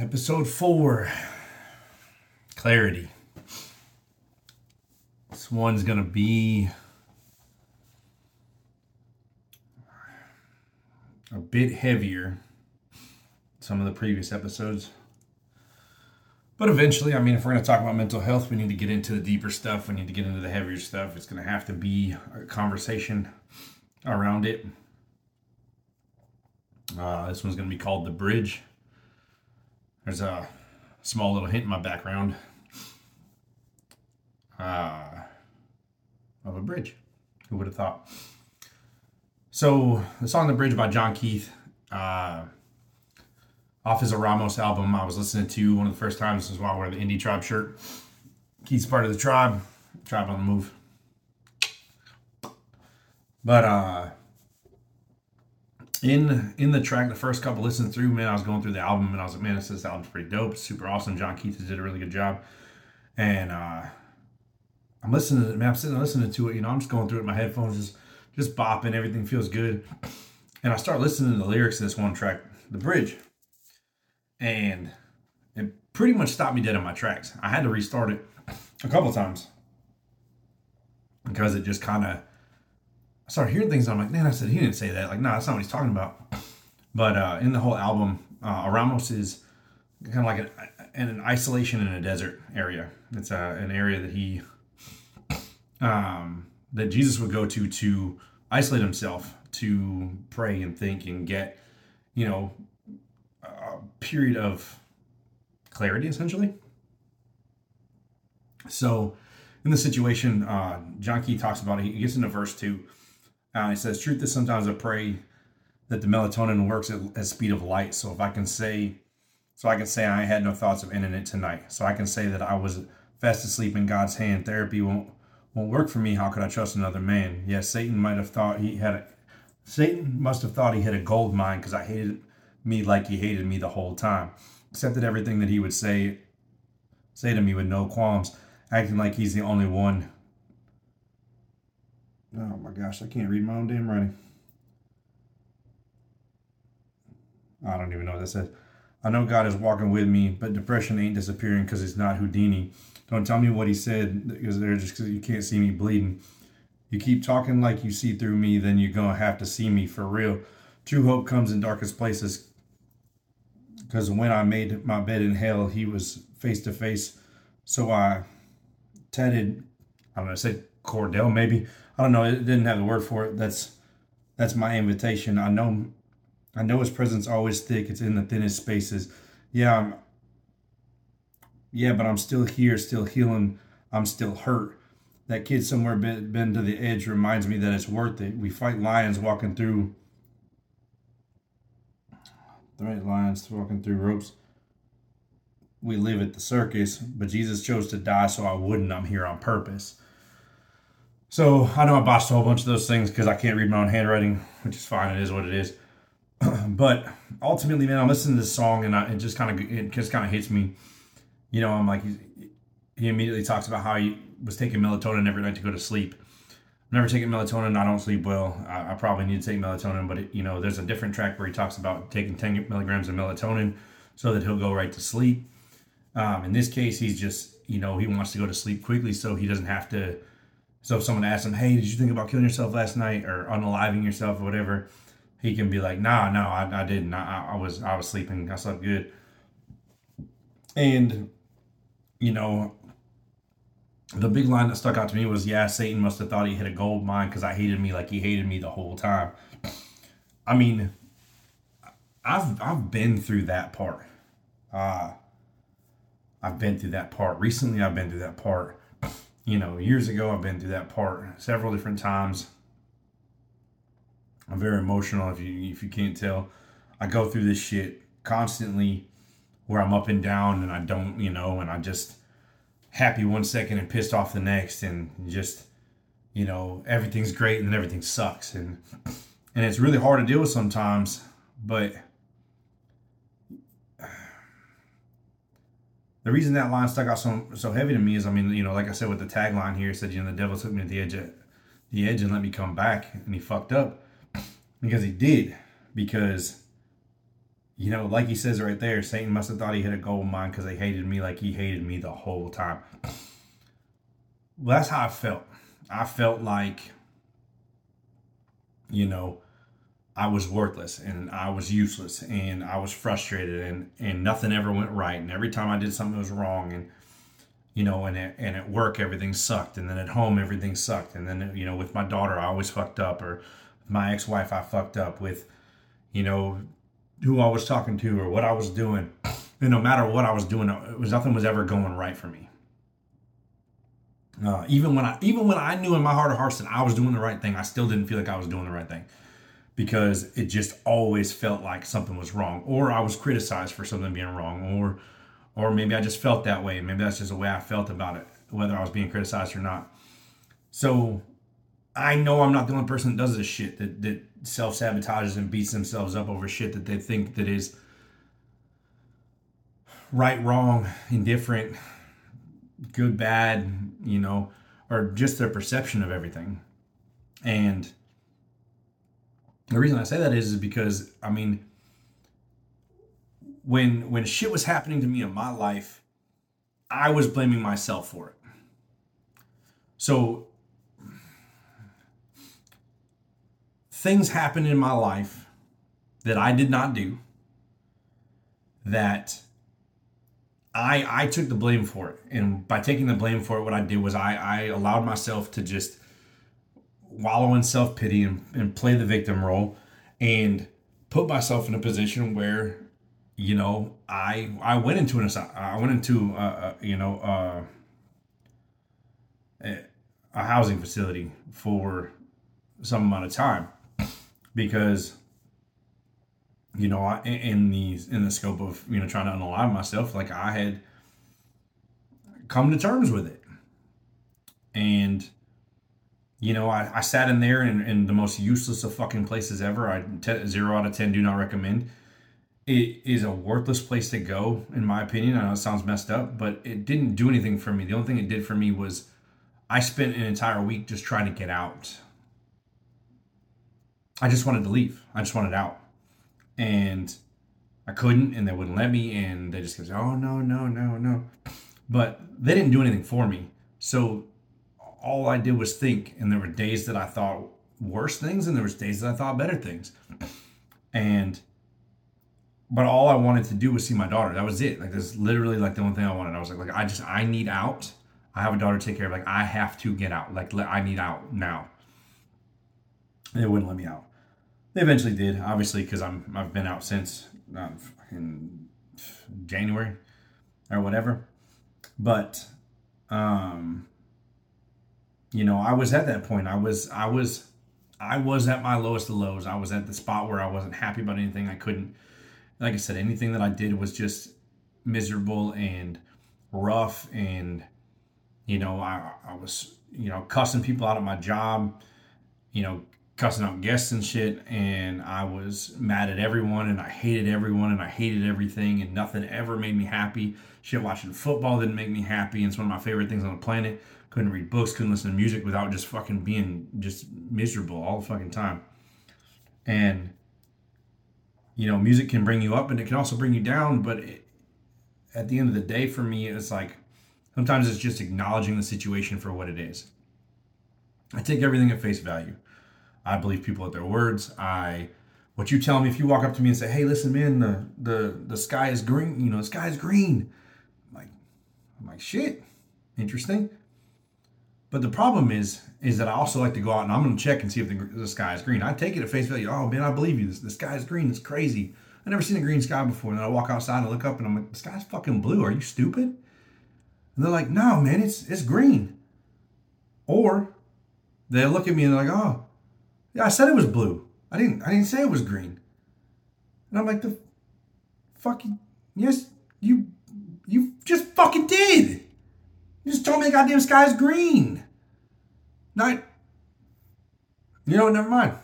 Episode four Clarity. This one's going to be a bit heavier than some of the previous episodes. But eventually, I mean, if we're going to talk about mental health, we need to get into the deeper stuff. We need to get into the heavier stuff. It's going to have to be a conversation around it. Uh, this one's going to be called The Bridge. There's a small little hint in my background uh, of a bridge. Who would have thought? So, the song The Bridge by Jon Keith. Uh, off his Eremos album I was listening to one of the first times this is while I wear the Indie Tribe shirt. Keith's part of the tribe, tribe on the move. But uh in in the track, the first couple listens through, man, I was going through the album and I was like, man, this, this album's pretty dope, super awesome. Jon Keith did a really good job. And uh I'm listening to man, I'm sitting listening to it, you know, I'm just going through it my headphones, just just bopping, everything feels good. And I start listening to the lyrics of this one track, the bridge and it pretty much stopped me dead in my tracks. I had to restart it a couple times because it just kind of. I started hearing things. I'm like, man, I said he didn't say that. Like, no, nah, that's not what he's talking about. But uh, in the whole album, uh, Eremos is kind of like an, an isolation in a desert area. It's uh, an area that he um, that Jesus would go to to isolate himself to pray and think and get you know a period of clarity, essentially. So, in the situation, uh, Jon Keith talks about it. He gets into verse two. Uh, he says, "Truth is sometimes I pray that the melatonin works at, at speed of light. So if I can say, so I can say I had no thoughts of ending it tonight. So I can say that I was fast asleep in God's hand. Therapy won't won't work for me. How could I trust another man? Yes, Satan might have thought he had a Satan must have thought he had a gold mine because I hated me like he hated me the whole time. Accepted everything that he would say say to me with no qualms, acting like he's the only one. Oh my gosh, I can't read my own damn writing. I don't even know what that says. I know God is walking with me, but depression ain't disappearing because it's not Houdini. Don't tell me what he said because they're just because you can't see me bleeding. You keep talking like you see through me, then you're gonna have to see me for real. True hope comes in darkest places because when I made my bed in hell, he was face to face. So I tedded, I don't know, say Cordell maybe. I don't know. It didn't have the word for it. That's that's my invitation. I know, I know his presence always thick. It's in the thinnest spaces. Yeah, I'm, yeah, but I'm still here, still healing. I'm still hurt. That kid somewhere been, been to the edge reminds me that it's worth it. We fight lions walking through right lines walking through ropes. We live at the circus, but Jesus chose to die so I wouldn't. I'm here on purpose. So I know I botched a whole bunch of those things because I can't read my own handwriting, which is fine. It is what it is. but ultimately, man, I'm listening to this song and I, it just kind of it just kind of hits me. You know, I'm like he immediately talks about how he was taking melatonin every night to go to sleep I'm never taking melatonin. I don't sleep well. I, I probably need to take melatonin, but it, you know, there's a different track where he talks about taking 10 milligrams of melatonin so that he'll go right to sleep. Um, in this case, he's just, you know, he wants to go to sleep quickly so he doesn't have to. So if someone asks him, "Hey, did you think about killing yourself last night or unaliving yourself or whatever?" He can be like, "Nah, no, I, I didn't. I, I was, I was sleeping. I slept good." And you know, the big line that stuck out to me was, "Yeah, Satan must have thought he hit a gold mine because I hated me like he hated me the whole time." I mean, I've I've been through that part. Uh, I've been through that part. Recently, I've been through that part. You know, years ago, I've been through that part several different times. I'm very emotional. If you if you can't tell, I go through this shit constantly, where I'm up and down, and I don't, you know, and I just happy one second and pissed off the next and just you know everything's great and then everything sucks and and it's really hard to deal with sometimes but the reason that line stuck out so so heavy to me is I mean you know like I said with the tagline here it said you know the devil took me to the edge of the edge and let me come back and he fucked up because he did because you know, like he says right there, Satan must have thought he hit a gold mine because they hated me like he hated me the whole time. Well, that's how I felt. I felt like, you know, I was worthless and I was useless and I was frustrated and, and nothing ever went right. And every time I did something was wrong and, you know, and at, and at work, everything sucked. And then at home, everything sucked. And then, you know, with my daughter, I always fucked up or my ex-wife, I fucked up with, you know, who I was talking to or what I was doing. And no matter what I was doing, it was nothing was ever going right for me. Uh, even when I even when I knew in my heart of hearts that I was doing the right thing, I still didn't feel like I was doing the right thing because it just always felt like something was wrong, or I was criticized for something being wrong, or or maybe I just felt that way. Maybe that's just the way I felt about it, whether I was being criticized or not. So I know I'm not the only person that does this shit that that self sabotages and beats themselves up over shit that they think that is right, wrong, indifferent, good, bad, you know, or just their perception of everything. And the reason I say that is, is because I mean, when when shit was happening to me in my life, I was blaming myself for it. So things happened in my life that I did not do that I I took the blame for it. And by taking the blame for it, what I did was I, I allowed myself to just wallow in self pity and, and play the victim role and put myself in a position where, you know, I I went into an I went into uh, uh, you know uh, a housing facility for some amount of time because you know, I, in the in the scope of you know trying to unalive myself, like I had come to terms with it, and you know, I, I sat in there in, in the most useless of fucking places ever. I zero out of ten do not recommend. It is a worthless place to go, in my opinion. I know it sounds messed up, but it didn't do anything for me. The only thing it did for me was I spent an entire week just trying to get out. I just wanted to leave. I just wanted out and I couldn't, and they wouldn't let me, and they just goes, oh no, no, no, no. But they didn't do anything for me. So all I did was think, and there were days that I thought worse things, and there was days that I thought better things. And but all I wanted to do was see my daughter. That was it. Like that's literally like the only thing I wanted. I was like, like I just I need out. I have a daughter to take care of. Like I have to get out. Like I need out now. And they wouldn't let me out. They eventually did, obviously, because I'm I've been out since uh, in January or whatever. But um, you know, I was at that point. I was I was I was at my lowest of lows. I was at the spot where I wasn't happy about anything. I couldn't, like I said, anything that I did was just miserable and rough. And you know, I I was you know cussing people out of my job. You know, cussing out guests and shit and I was mad at everyone and I hated everyone and I hated everything and nothing ever made me happy. Shit watching football didn't make me happy and it's one of my favorite things on the planet. Couldn't read books, couldn't listen to music without just fucking being just miserable all the fucking time. And you know, music can bring you up and it can also bring you down, but it, at the end of the day for me it's like sometimes it's just acknowledging the situation for what it is. I take everything at face value. I believe people at their words. I what you tell me if you walk up to me and say, "Hey, listen, man, the the the sky is green. You know, the sky is green." I'm like, I'm like, shit, interesting. But the problem is, is that I also like to go out and I'm going to check and see if the, the sky is green. I take it at face value. Oh man, I believe you. This, the sky is green. It's crazy. I never seen a green sky before. And then I walk outside and look up and I'm like, the sky's fucking blue. Are you stupid? And they're like, no, man, it's it's green. Or they look at me and they're like, oh, yeah, I said it was blue. I didn't. I didn't say it was green. And I'm like, the fucking yes, you you just fucking did. You just told me the goddamn sky's green. Not. You know, never mind.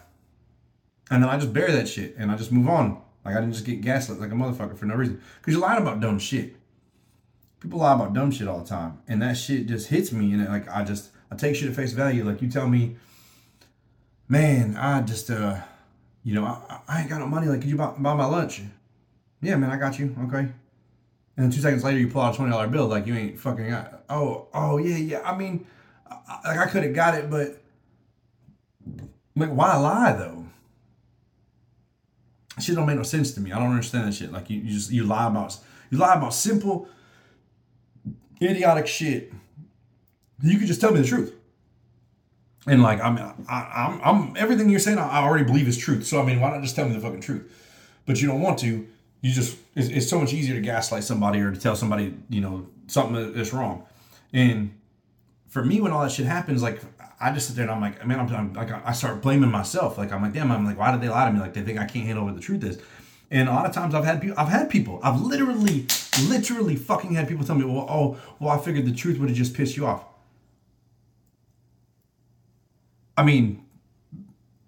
And then I just bury that shit and I just move on. Like I didn't just get gaslit like a motherfucker for no reason. Because you're lying about dumb shit. People lie about dumb shit all the time. And that shit just hits me and it, like I just I take shit at face value. Like you tell me man, I just, uh, you know, I, I ain't got no money. Like, could you buy, buy my lunch? Yeah, man, I got you. Okay. And then two seconds later, you pull out a twenty dollar bill, like you ain't fucking. Oh, oh yeah, yeah. I mean, I, like I could have got it, but like, why lie though? Shit don't make no sense to me. I don't understand that shit. Like you, you just you lie about you lie about simple, idiotic shit. You could just tell me the truth. And like I'm, I, I'm, I'm everything you're saying, I already believe is truth. So I mean, why not just tell me the fucking truth? But you don't want to. You just it's, it's so much easier to gaslight somebody or to tell somebody you know something that's wrong. And for me, when all that shit happens, like I just sit there and I'm like, man, I'm, I'm like I start blaming myself. Like I'm like, damn, I'm like, why did they lie to me? Like they think I can't handle what the truth is. And a lot of times I've had people, I've had people, I've literally, literally fucking had people tell me, well, oh, well, I figured the truth would have just pissed you off. I mean,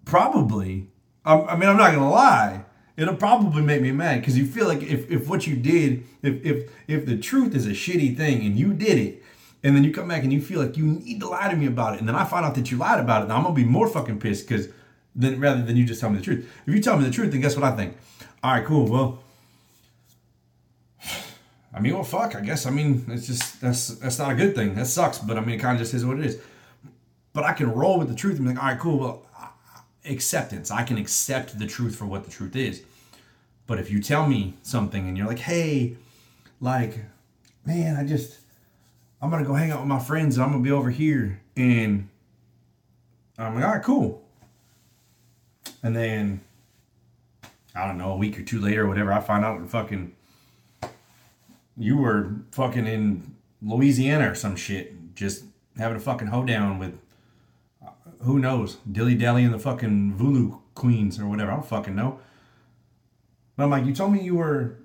probably. I, I mean, I'm not gonna lie. It'll probably make me mad because you feel like if, if what you did, if if if the truth is a shitty thing and you did it, and then you come back and you feel like you need to lie to me about it, and then I find out that you lied about it, then I'm gonna be more fucking pissed because then rather than you just tell me the truth. If you tell me the truth, then guess what I think? All right, cool. Well, I mean, well, fuck. I guess. I mean, it's just that's that's not a good thing. That sucks. But I mean, it kind of just is what it is but I can roll with the truth and be like, all right, cool. Well, acceptance. I can accept the truth for what the truth is. But if you tell me something and you're like, hey, like, man, I just, I'm gonna go hang out with my friends. I'm gonna be over here, and I'm like, all right, cool. And then, I don't know, a week or two later, or whatever, I find out fucking you were fucking in Louisiana or some shit, just having a fucking hoedown with uh, who knows? Dilly dally and the fucking Voodoo Queens or whatever. I don't fucking know. But I'm like, you told me you were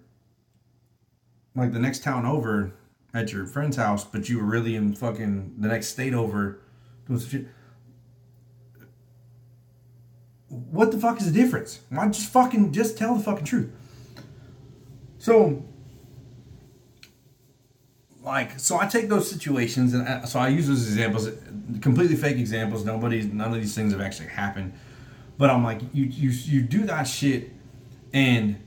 like the next town over at your friend's house, but you were really in fucking the next state over doing some shit. What the fuck is the difference? Why just fucking just tell the fucking truth? So like so i take those situations and I, so i use those examples completely fake examples nobody's none of these things have actually happened but i'm like you you you do that shit and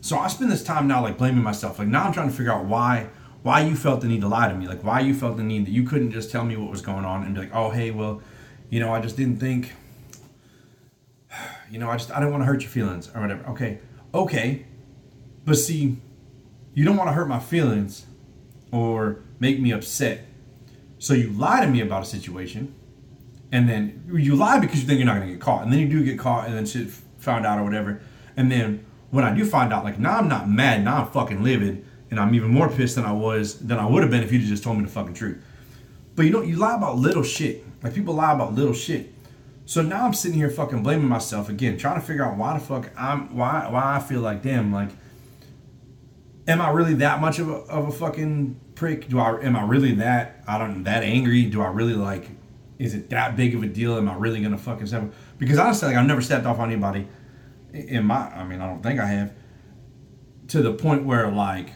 so i spend this time now like blaming myself. Like now i'm trying to figure out why why you felt the need to lie to me. Like why you felt the need that you couldn't just tell me what was going on and be like oh hey well you know i just didn't think you know i just i don't want to hurt your feelings or whatever. Okay. Okay. But see you don't want to hurt my feelings or make me upset. So you lie to me about a situation, and then you lie because you think you're not gonna get caught, and then you do get caught, and then shit found out or whatever. And then when I do find out, like now I'm not mad, now I'm fucking livid, and I'm even more pissed than I was than I would have been if you'd just told me the fucking truth. But you know, you lie about little shit. Like people lie about little shit. So now I'm sitting here fucking blaming myself again, trying to figure out why the fuck I'm why why I feel like damn like am I really that much of a, of a fucking prick? Do I am I really that I don't that angry? Do I really like? Is it that big of a deal? Am I really gonna fucking step? Because honestly, like I've never stepped off on anybody. In my, I mean, I don't think I have. To the point where like,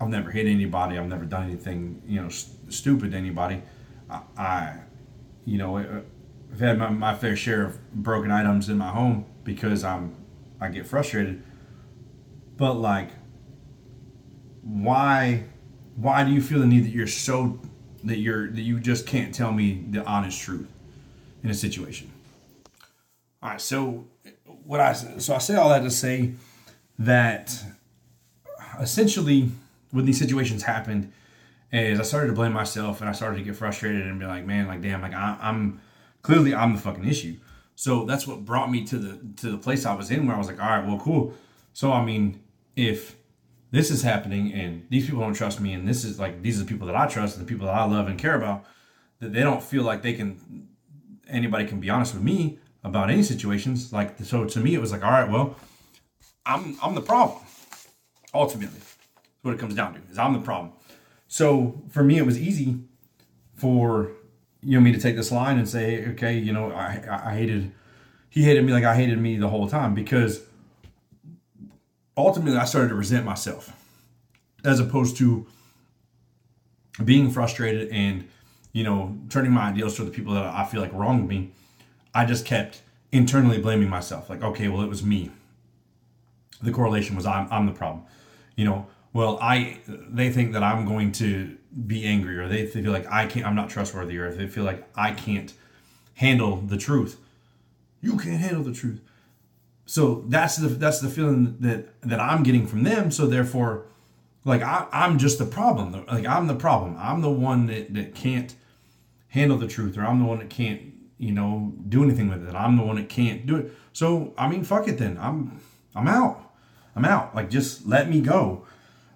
I've never hit anybody. I've never done anything, you know, st- stupid to anybody. I, I, you know, I've had my, my fair share of broken items in my home because I'm, I get frustrated. But like, why why do you feel the need that you're so that you're that you just can't tell me the honest truth in a situation all right so what i so i say all that to say that essentially when these situations happened is i started to blame myself and i started to get frustrated and be like man like damn like I, i'm clearly i'm the fucking issue. So that's what brought me to the to the place i was in where i was like all right well cool. So i mean if this is happening and these people don't trust me and this is like these are the people that I trust and the people that I love and care about that they don't feel like they can anybody can be honest with me about any situations like so to me it was like all right well I'm I'm the problem ultimately That's what it comes down to is I'm the problem so for me it was easy for you know me to take this line and say okay you know I I hated he hated me like I hated me the whole time because ultimately I started to resent myself as opposed to being frustrated and you know turning my ideals to the people that I feel like wronged me. I just kept internally blaming myself like okay well it was me. the correlation was I'm, I'm the problem. You know well i they think that i'm going to be angry or they feel like i can't i'm not trustworthy or if they feel like i can't handle the truth. You can't handle the truth. So that's the that's the feeling that that i'm getting from them. So therefore like I, i'm just the problem. Like i'm the problem. I'm the one that, that can't handle the truth or i'm the one that can't you know do anything with it i'm the one that can't do it so i mean fuck it then i'm i'm out I'm out. Like, just let me go.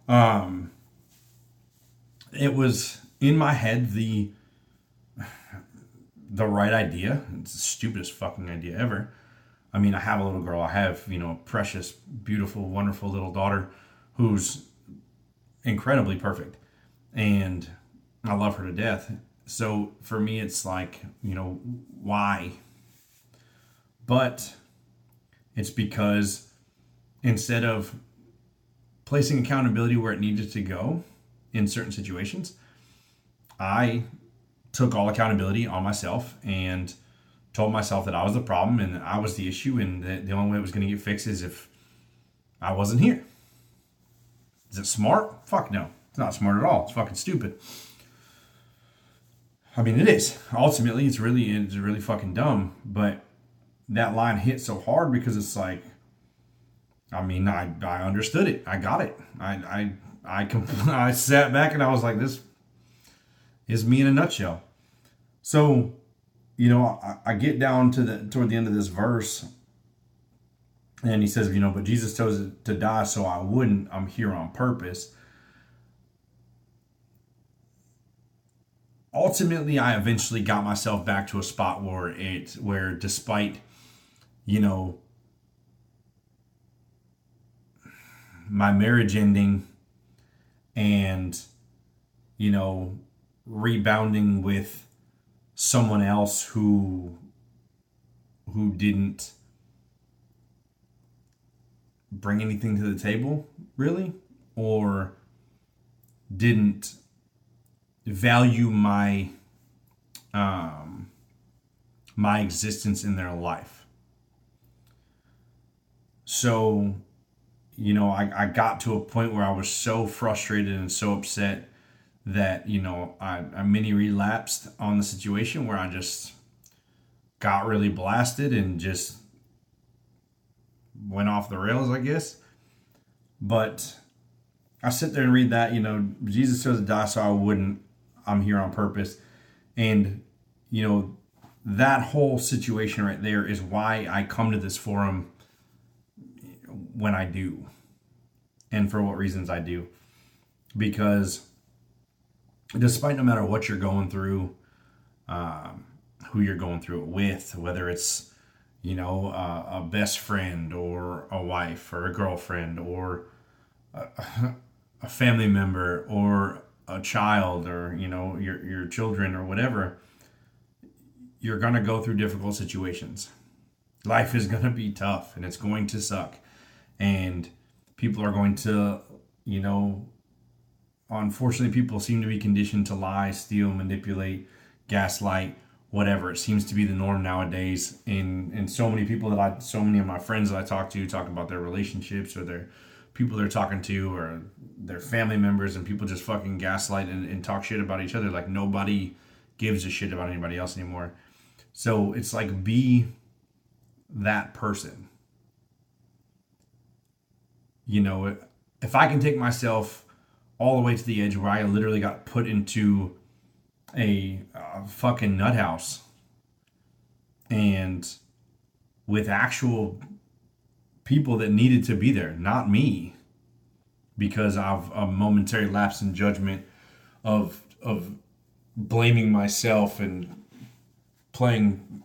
Um, it was in my head the the right idea. It's the stupidest fucking idea ever. I mean, I have a little girl. I have, you know, a precious, beautiful, wonderful little daughter who's incredibly perfect. And I love her to death. So for me, it's like, you know, why? But it's because instead of placing accountability where it needed to go in certain situations, I took all accountability on myself and told myself that I was the problem and I was the issue, and the only way it was going to get fixed is if I wasn't here. Is it smart? Fuck no. It's not smart at all. It's fucking stupid. I mean, it is. Ultimately, it's really it's really fucking dumb. But that line hit so hard because it's like I mean, I, I understood it. I got it. I I I, compl- I sat back and I was like, this is me in a nutshell. So, you know, I, I get down to the toward the end of this verse, and he says, you know, but Jesus chose to die so I wouldn't. I'm here on purpose. Ultimately, I eventually got myself back to a spot where it where despite, you know, my marriage ending and you know rebounding with someone else who who didn't bring anything to the table really or didn't value my um my existence in their life so you know, I, I got to a point where I was so frustrated and so upset that, you know, I, I mini relapsed on the situation where I just got really blasted and just went off the rails, I guess. But I sit there and read that, you know, Jesus says to die so I wouldn't. I'm here on purpose. And, you know, that whole situation right there is why I come to this forum when I do and for what reasons I do. Because despite no matter what you're going through, um, who you're going through it with, whether it's, you know, uh, a best friend or a wife or a girlfriend or a, a family member or a child or, you know, your, your children or whatever, you're going to go through difficult situations. Life is going to be tough and it's going to suck and people are going to, you know, unfortunately, people seem to be conditioned to lie, steal, manipulate, gaslight, whatever. It seems to be the norm nowadays. And and so many people that I, so many of my friends that I talk to, talk about their relationships or their people they're talking to or their family members, and people just fucking gaslight and, and talk shit about each other. Like nobody gives a shit about anybody else anymore. So it's like be that person you know, if I can take myself all the way to the edge where I literally got put into a, a fucking nut house and with actual people that needed to be there, not me, because of a momentary lapse in judgment of of blaming myself and playing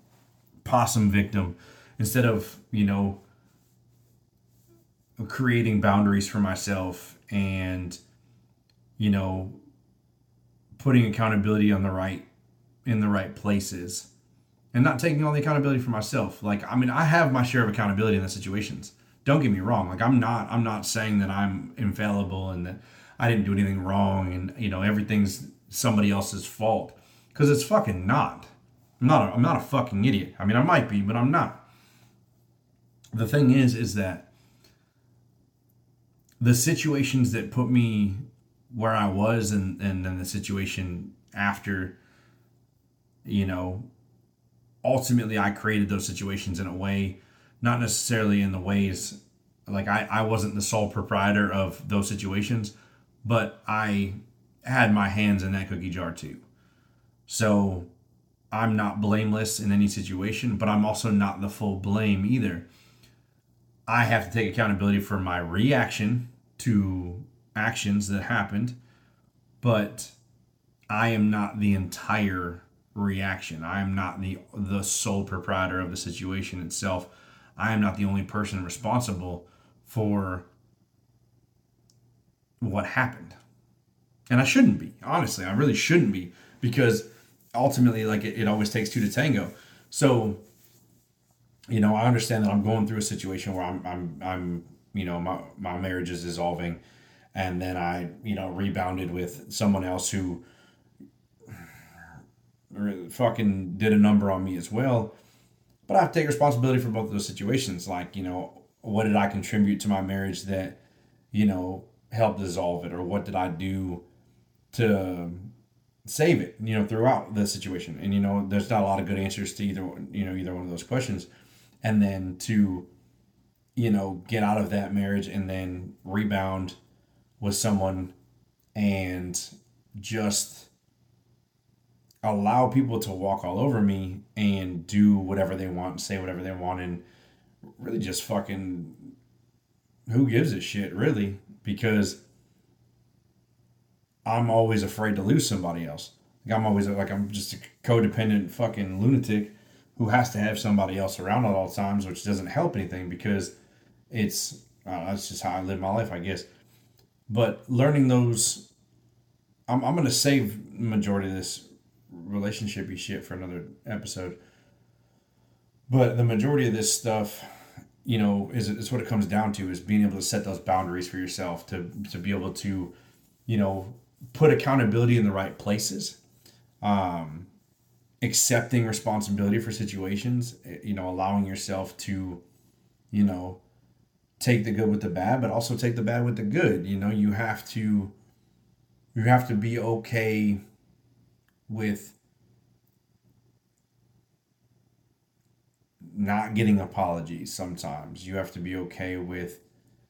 possum victim instead of you know creating boundaries for myself and you know putting accountability on the right in the right places and not taking all the accountability for myself. Like i mean i have my share of accountability in the situations. Don't get me wrong like i'm not i'm not saying that i'm infallible and that i didn't do anything wrong and you know everything's somebody else's fault because it's fucking not. I'm not a, i'm not a fucking idiot. I mean i might be but i'm not. The thing is is that the situations that put me where I was and and then the situation after you know ultimately I created those situations in a way not necessarily in the ways like I, I wasn't the sole proprietor of those situations but I had my hands in that cookie jar too. So I'm not blameless in any situation but I'm also not the full blame either. I have to take accountability for my reaction to actions that happened, but I am not the entire reaction. I am not the the sole proprietor of the situation itself. I am not the only person responsible for what happened. And I shouldn't be. Honestly, I really shouldn't be because ultimately like it, it always takes two to tango. So you know, I understand that I'm going through a situation where I'm, I'm, I'm, you know, my, my marriage is dissolving, and then I, you know, rebounded with someone else who fucking did a number on me as well. But I have to take responsibility for both of those situations. Like, you know, what did I contribute to my marriage that, you know, helped dissolve it, or what did I do to save it, you know, throughout the situation? And you know, there's not a lot of good answers to either, you know, either one of those questions and then to you know get out of that marriage and then rebound with someone and just allow people to walk all over me and do whatever they want, say whatever they want, and really just fucking who gives a shit, really? Because I'm always afraid to lose somebody else. Like I'm always like I'm just a codependent fucking lunatic who has to have somebody else around at all times, which doesn't help anything because it's uh, that's just how I live my life, I guess. But learning those, I'm, I'm gonna save majority of this relationshipy shit for another episode. But the majority of this stuff, you know, is is what it comes down to is being able to set those boundaries for yourself to to be able to, you know, put accountability in the right places. Um, accepting responsibility for situations, eh, you know, allowing yourself to, you know, take the good with the bad, but also take the bad with the good. You know, you have to you have to be okay with not getting apologies sometimes. You have to be okay with,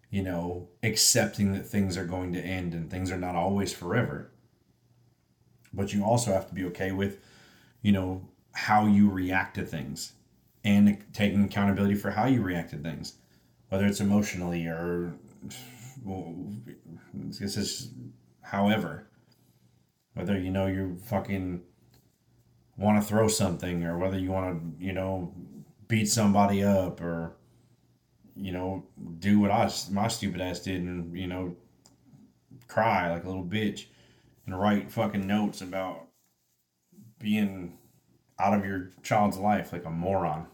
you know, accepting that things are going to end and things are not always forever. But you also have to be okay with you know, how you react to things and taking accountability for how you react to things, whether it's emotionally or, well, this is however, whether you know you fucking want to throw something or whether you want to, you know, beat somebody up or, you know, do what I, my stupid ass did and, you know, cry like a little bitch and write fucking notes about being out of your child's life like a moron.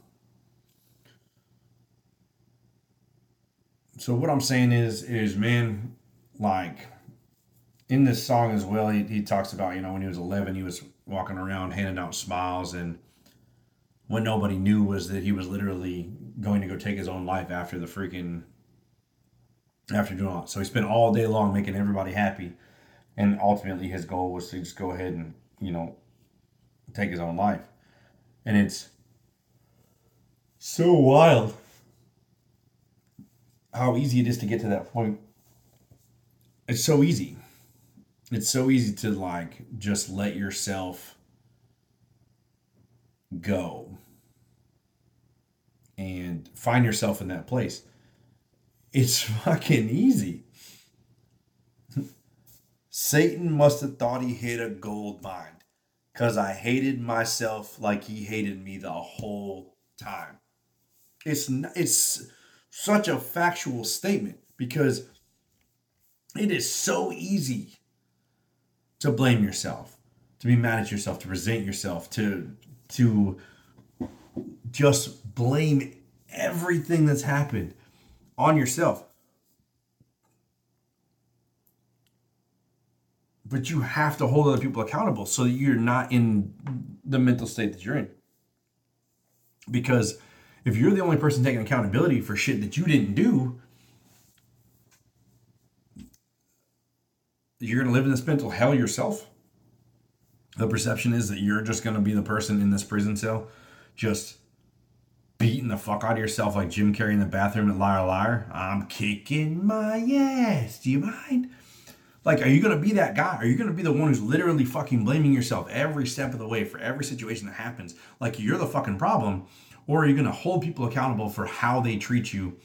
So what I'm saying is is man like in this song as well he, he talks about you know when he was 11 he was walking around handing out smiles and what nobody knew was that he was literally going to go take his own life after the freaking after doing all so he spent all day long making everybody happy and ultimately his goal was to just go ahead and you know take his own life. And it's so wild how easy it is to get to that point. It's so easy. It's so easy to like just let yourself go and find yourself in that place. It's fucking easy. Satan must have thought he hit a gold mine because I hated myself like he hated me the whole time. It's it's such a factual statement because it is so easy to blame yourself, to be mad at yourself, to resent yourself, to to just blame everything that's happened on yourself. but you have to hold other people accountable so that you're not in the mental state that you're in. Because if you're the only person taking accountability for shit that you didn't do, you're going to live in this mental hell yourself. The perception is that you're just going to be the person in this prison cell, just beating the fuck out of yourself like Jim Carrey in the bathroom at Liar Liar. I'm kicking my ass. Do you mind? Like, are you going to be that guy? Are you going to be the one who's literally fucking blaming yourself every step of the way for every situation that happens? Like, you're the fucking problem. Or are you going to hold people accountable for how they treat you?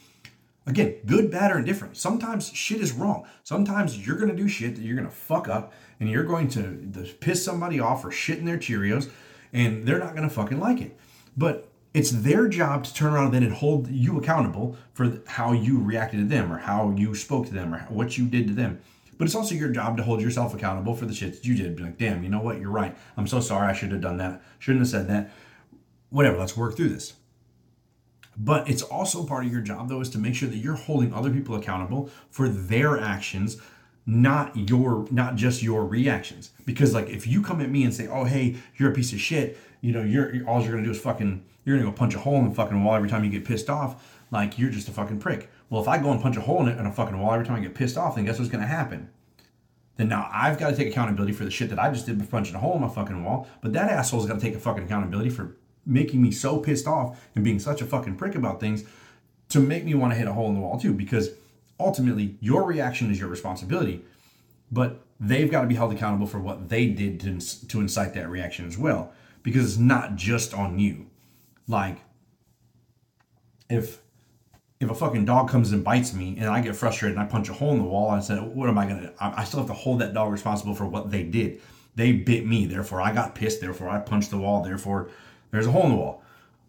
Again, good, bad, or indifferent. Sometimes shit is wrong. Sometimes you're going to do shit that you're going to fuck up and you're going to, piss somebody off for shitting their Cheerios and they're not going to fucking like it. But it's their job to turn around then and hold you accountable for how you reacted to them or how you spoke to them or what you did to them. But it's also your job to hold yourself accountable for the shit that you did. Be like, damn, you know what? You're right. I'm so sorry. I should have done that. Shouldn't have said that. Whatever. Let's work through this. But it's also part of your job, though, is to make sure that you're holding other people accountable for their actions, not your, not just your reactions. Because like, if you come at me and say, "Oh, hey, you're a piece of shit," you know, you're all you're gonna do is fucking, you're gonna go punch a hole in the fucking wall every time you get pissed off. Like, you're just a fucking prick. Well, if I go and punch a hole in it in a fucking wall every time I get pissed off, then guess what's to happen? Then now I've got to take accountability for the shit that I just did by punching a hole in my fucking wall. But that asshole's got to take a fucking accountability for making me so pissed off and being such a fucking prick about things to make me want to hit a hole in the wall too. Because ultimately, your reaction is your responsibility, but they've got to be held accountable for what they did to, to incite that reaction as well. Because it's not just on you. Like, if if a fucking dog comes and bites me and I get frustrated and I punch a hole in the wall, I said, what am I gonna? I still have to hold that dog responsible for what they did. They bit me, therefore I got pissed, therefore I punched the wall, therefore there's a hole in the wall.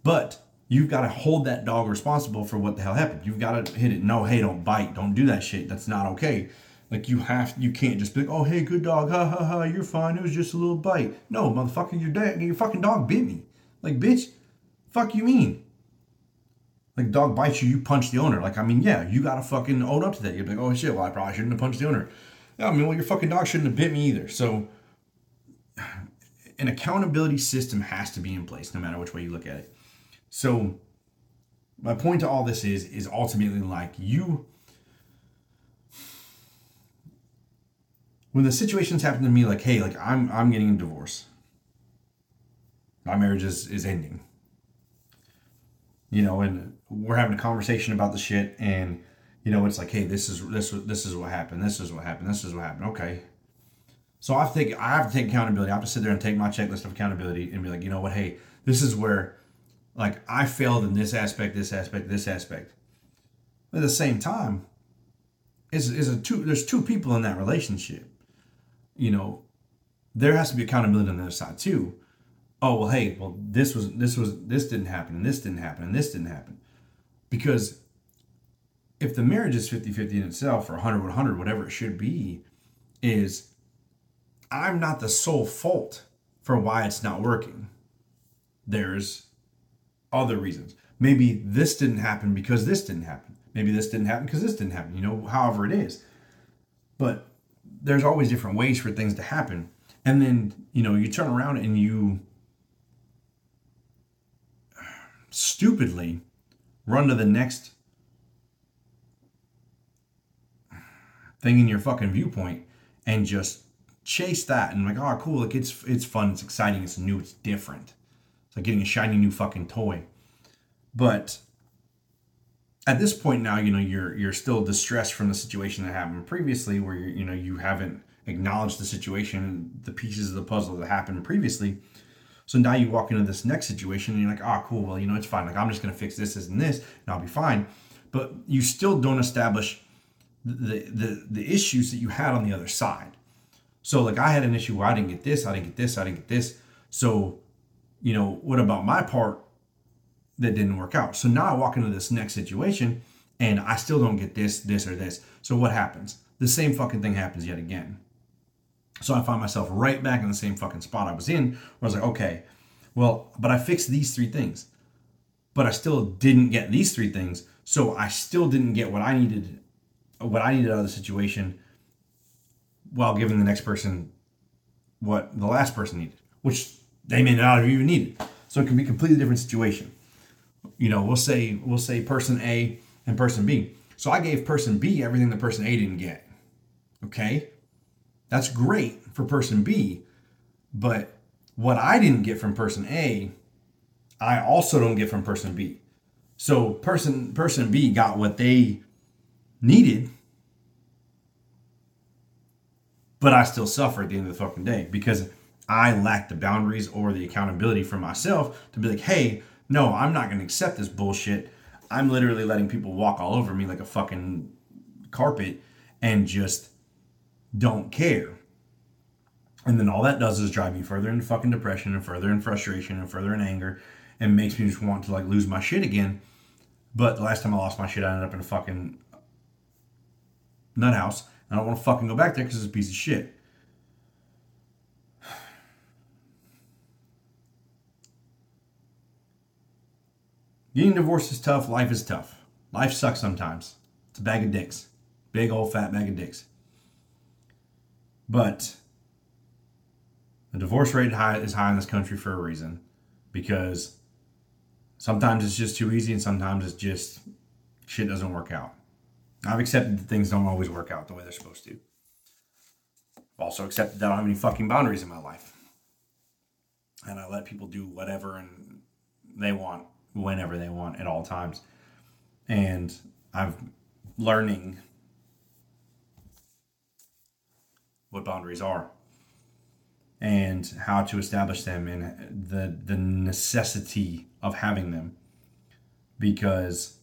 But you've got to hold that dog responsible for what the hell happened. You've got to hit it. No, hey, don't bite, don't do that shit. That's not okay. Like you have, you can't just be like, oh hey, good dog, ha ha ha, you're fine. It was just a little bite. No, motherfucker, your dad, your fucking dog bit me. Like bitch, fuck you mean? like dog bites you, you punch the owner. Like, I mean, yeah, you gotta fucking own up to that. You're like, oh shit, well, I probably shouldn't have punched the owner. Yeah, I mean, well, your fucking dog shouldn't have bit me either. So, an accountability system has to be in place, no matter which way you look at it. So, my point to all this is, is ultimately like you. When the situations happen to me, like, hey, like I'm I'm getting a divorce. My marriage is is ending you know, and we're having a conversation about the shit, and you know, it's like, hey, this is this this is what happened, this is what happened, this is what happened. Okay, so I take I have to take accountability. I have to sit there and take my checklist of accountability and be like, you know what, hey, this is where, like, I failed in this aspect, this aspect, this aspect. But at the same time, is is a two. There's two people in that relationship. You know, there has to be accountability on the other side too oh well hey well this was this was this didn't happen and this didn't happen and this didn't happen because if the marriage is 50-50 in itself or 100 100 whatever it should be is i'm not the sole fault for why it's not working there's other reasons. Maybe this didn't happen because this didn't happen. Maybe this didn't happen because this didn't happen you know however it is. But there's always different ways for things to happen. And then you know you turn around and you stupidly run to the next thing in your fucking viewpoint and just chase that and like oh cool like it's it's fun it's exciting it's new it's different it's like getting a shiny new fucking toy but at this point now you know you're you're still distressed from the situation that happened previously where you you know you haven't acknowledged the situation the pieces of the puzzle that happened previously so now you walk into this next situation and you're like, oh, cool. Well, you know, it's fine. Like, I'm just going to fix this, this, and this, and I'll be fine. But you still don't establish the, the, the issues that you had on the other side. So, like, I had an issue where I didn't get this, I didn't get this, I didn't get this. So, you know, what about my part that didn't work out? So now I walk into this next situation and I still don't get this, this, or this. So what happens? The same fucking thing happens yet again. So I find myself right back in the same fucking spot I was in, where I was like, okay, well, but I fixed these three things, but I still didn't get these three things. So I still didn't get what I needed, what I needed out of the situation, while giving the next person what the last person needed, which they may not have even needed. So it can be a completely different situation. You know, we'll say we'll say person A and person B. So I gave person B everything that person A didn't get. Okay, That's great for person B, but what I didn't get from person A, I also don't get from person B. So person person B got what they needed, but I still suffer at the end of the fucking day because I lack the boundaries or the accountability for myself to be like, hey, no, I'm not gonna accept this bullshit. I'm literally letting people walk all over me like a fucking carpet and just don't care. And then all that does is drive me further into fucking depression and further in frustration and further in anger and makes me just want to like lose my shit again. But the last time I lost my shit, I ended up in a fucking nut house. I don't want to fucking go back there because it's a piece of shit. Getting divorced is tough. Life is tough. Life sucks sometimes. It's a bag of dicks. Big old fat bag of dicks. But the divorce rate high, is high in this country for a reason because sometimes it's just too easy and sometimes it's just shit doesn't work out. I've accepted that things don't always work out the way they're supposed to. I've also accepted that I don't have any fucking boundaries in my life. And I let people do whatever and they want whenever they want at all times. And I'm learning what boundaries are and how to establish them and the the necessity of having them because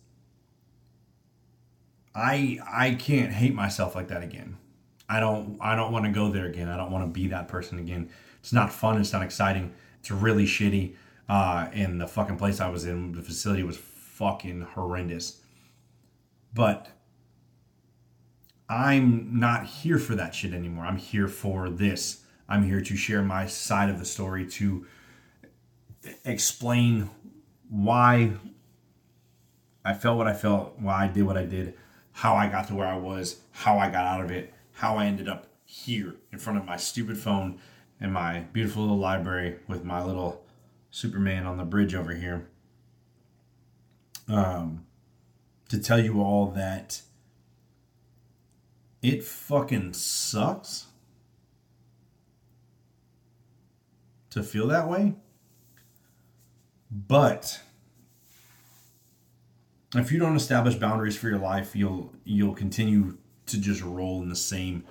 I I can't hate myself like that again. I don't I don't want to go there again. I don't want to be that person again. It's not fun. It's not exciting. It's really shitty. Uh, and the fucking place I was in, the facility was fucking horrendous. But I'm not here for that shit anymore. I'm here for this. I'm here to share my side of the story to explain why I felt what I felt, why I did what I did, how I got to where I was, how I got out of it, how I ended up here in front of my stupid phone and my beautiful little library with my little Superman on the bridge over here. Um, to tell you all that it fucking sucks to feel that way. But if you don't establish boundaries for your life, you'll you'll continue to just roll in the same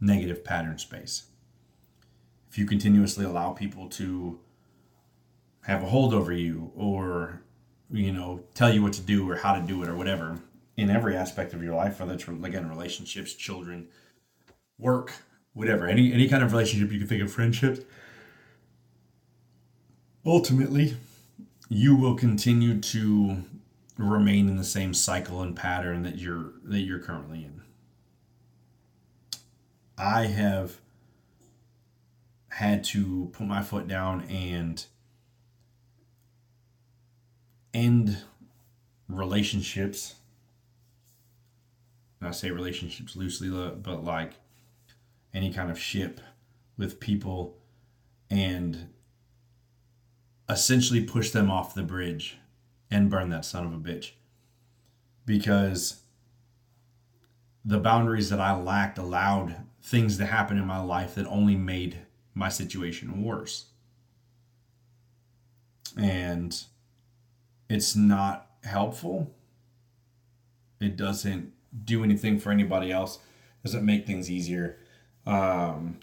negative pattern space. If you continuously allow people to have a hold over you or you know tell you what to do or how to do it or whatever in every aspect of your life whether it's again relationships children work whatever any any kind of relationship you can think of friendships ultimately you will continue to remain in the same cycle and pattern that you're that you're currently in. I have had to put my foot down and end relationships. And I say relationships loosely, but like any kind of ship with people and essentially push them off the bridge and burn that son of a bitch. Because the boundaries that I lacked allowed things to happen in my life that only made my situation worse. And it's not helpful. It doesn't do anything for anybody else. It doesn't make things easier. Um,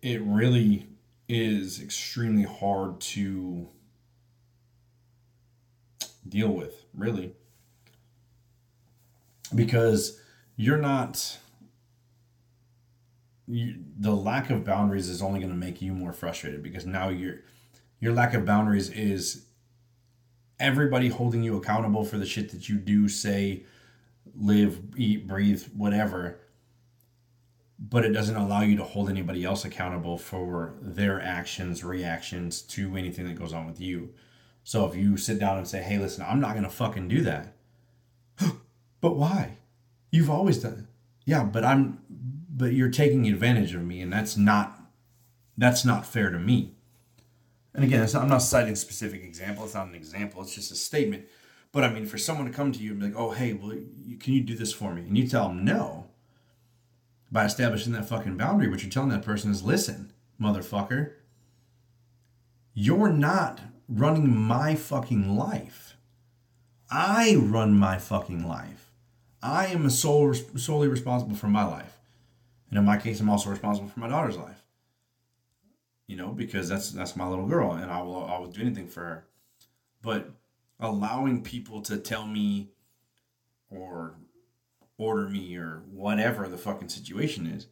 it really is extremely hard to deal with, really, because you're not. You, the lack of boundaries is only going to make you more frustrated because now your your lack of boundaries is everybody holding you accountable for the shit that you do, say, live, eat, breathe, whatever. But it doesn't allow you to hold anybody else accountable for their actions, reactions to anything that goes on with you. So if you sit down and say, hey, listen, I'm not going to fucking do that. but why? You've always done it. Yeah, but I'm, but you're taking advantage of me, and that's not, that's not fair to me. And again, not, I'm not citing specific example. It's not an example. It's just a statement. But I mean, for someone to come to you and be like, "Oh, hey, well, you, can you do this for me?" and you tell them no, by establishing that fucking boundary, what you're telling that person is listen, motherfucker, you're not running my fucking life. I run my fucking life. I am sole, solely responsible for my life. And in my case, I'm also responsible for my daughter's life. You know, because that's that's my little girl, and I will I will do anything for her. But allowing people to tell me or order me or whatever the fucking situation is,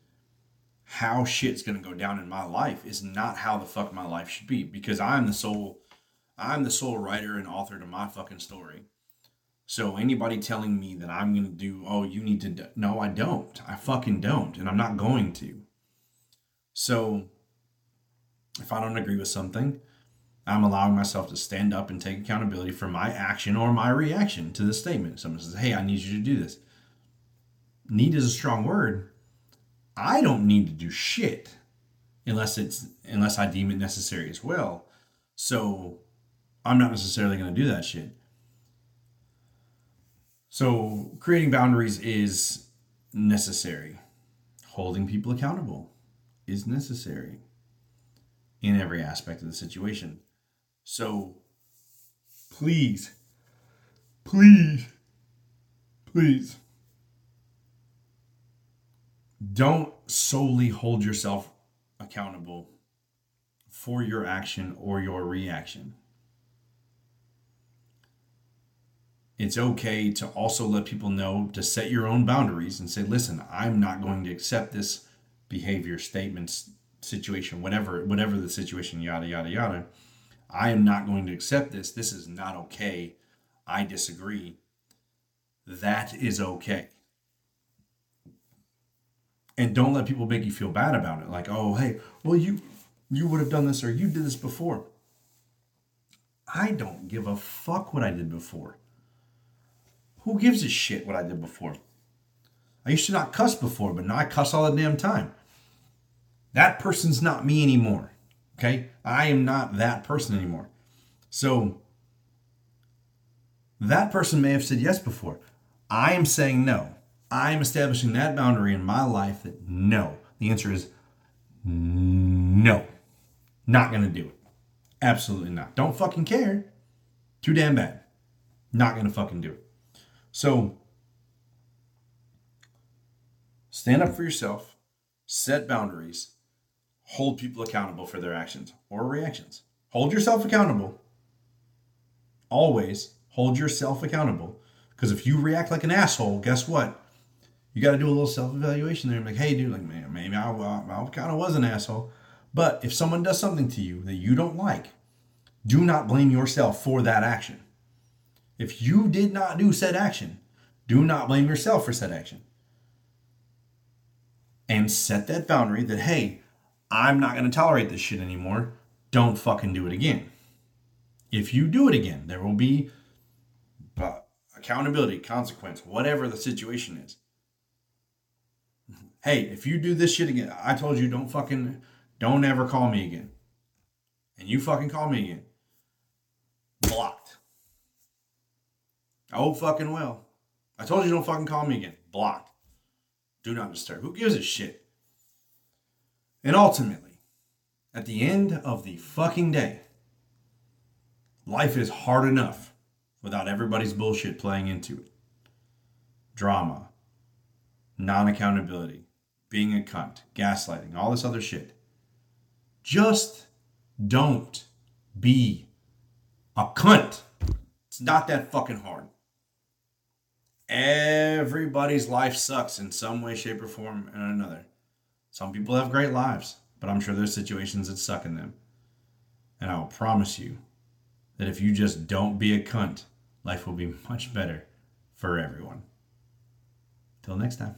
how shit's gonna go down in my life is not how the fuck my life should be because I'm the sole I'm the sole writer and author to my fucking story. So anybody telling me that I'm gonna do, oh, you need to, do, no, I don't. I fucking don't, and I'm not going to. So if I don't agree with something, I'm allowing myself to stand up and take accountability for my action or my reaction to the statement. Someone says, hey, I need you to do this. Need is a strong word. I don't need to do shit unless it's unless I deem it necessary as well. So I'm not necessarily going to do that shit. So creating boundaries is necessary. Holding people accountable is necessary in every aspect of the situation. So please, please, please don't solely hold yourself accountable for your action or your reaction. It's okay to also let people know to set your own boundaries and say, listen, I'm not going to accept this behavior, statements, situation, whatever, whatever the situation, yada, yada, yada. I am not going to accept this. This is not okay. I disagree. That is okay and don't let people make you feel bad about it like oh hey well you you would have done this or you did this before i don't give a fuck what i did before who gives a shit what i did before i used to not cuss before but now i cuss all the damn time that person's not me anymore okay i am not that person anymore so that person may have said yes before i am saying no I'm establishing that boundary in my life that no. The answer is no. Not going to do it. Absolutely not. Don't fucking care. Too damn bad. Not going to fucking do it. So, stand up for yourself, set boundaries, hold people accountable for their actions or reactions. Hold yourself accountable. Always hold yourself accountable. Because if you react like an asshole, guess what? you got to do a little self evaluation there. Like, hey, dude, like, man, maybe I, I, I kind of was an asshole. But if someone does something to you that you don't like, do not blame yourself for that action. If you did not do said action, do not blame yourself for said action. And set that boundary that, hey, I'm not going to tolerate this shit anymore. Don't fucking do it again. If you do it again, there will be uh, accountability, consequence, whatever the situation is hey, if you do this shit again, I told you don't fucking, don't ever call me again. And you fucking call me again. Blocked. Oh, fucking well. I told you don't fucking call me again. Blocked. Do not disturb. Who gives a shit? And ultimately, at the end of the fucking day, life is hard enough without everybody's bullshit playing into it. Drama, non accountability, being a cunt, gaslighting, all this other shit. Just don't be a cunt. It's not that fucking hard. Everybody's life sucks in some way, shape, or form and another. Some people have great lives, but I'm sure there's situations that suck in them. And I will promise you that if you just don't be a cunt, life will be much better for everyone. Till next time.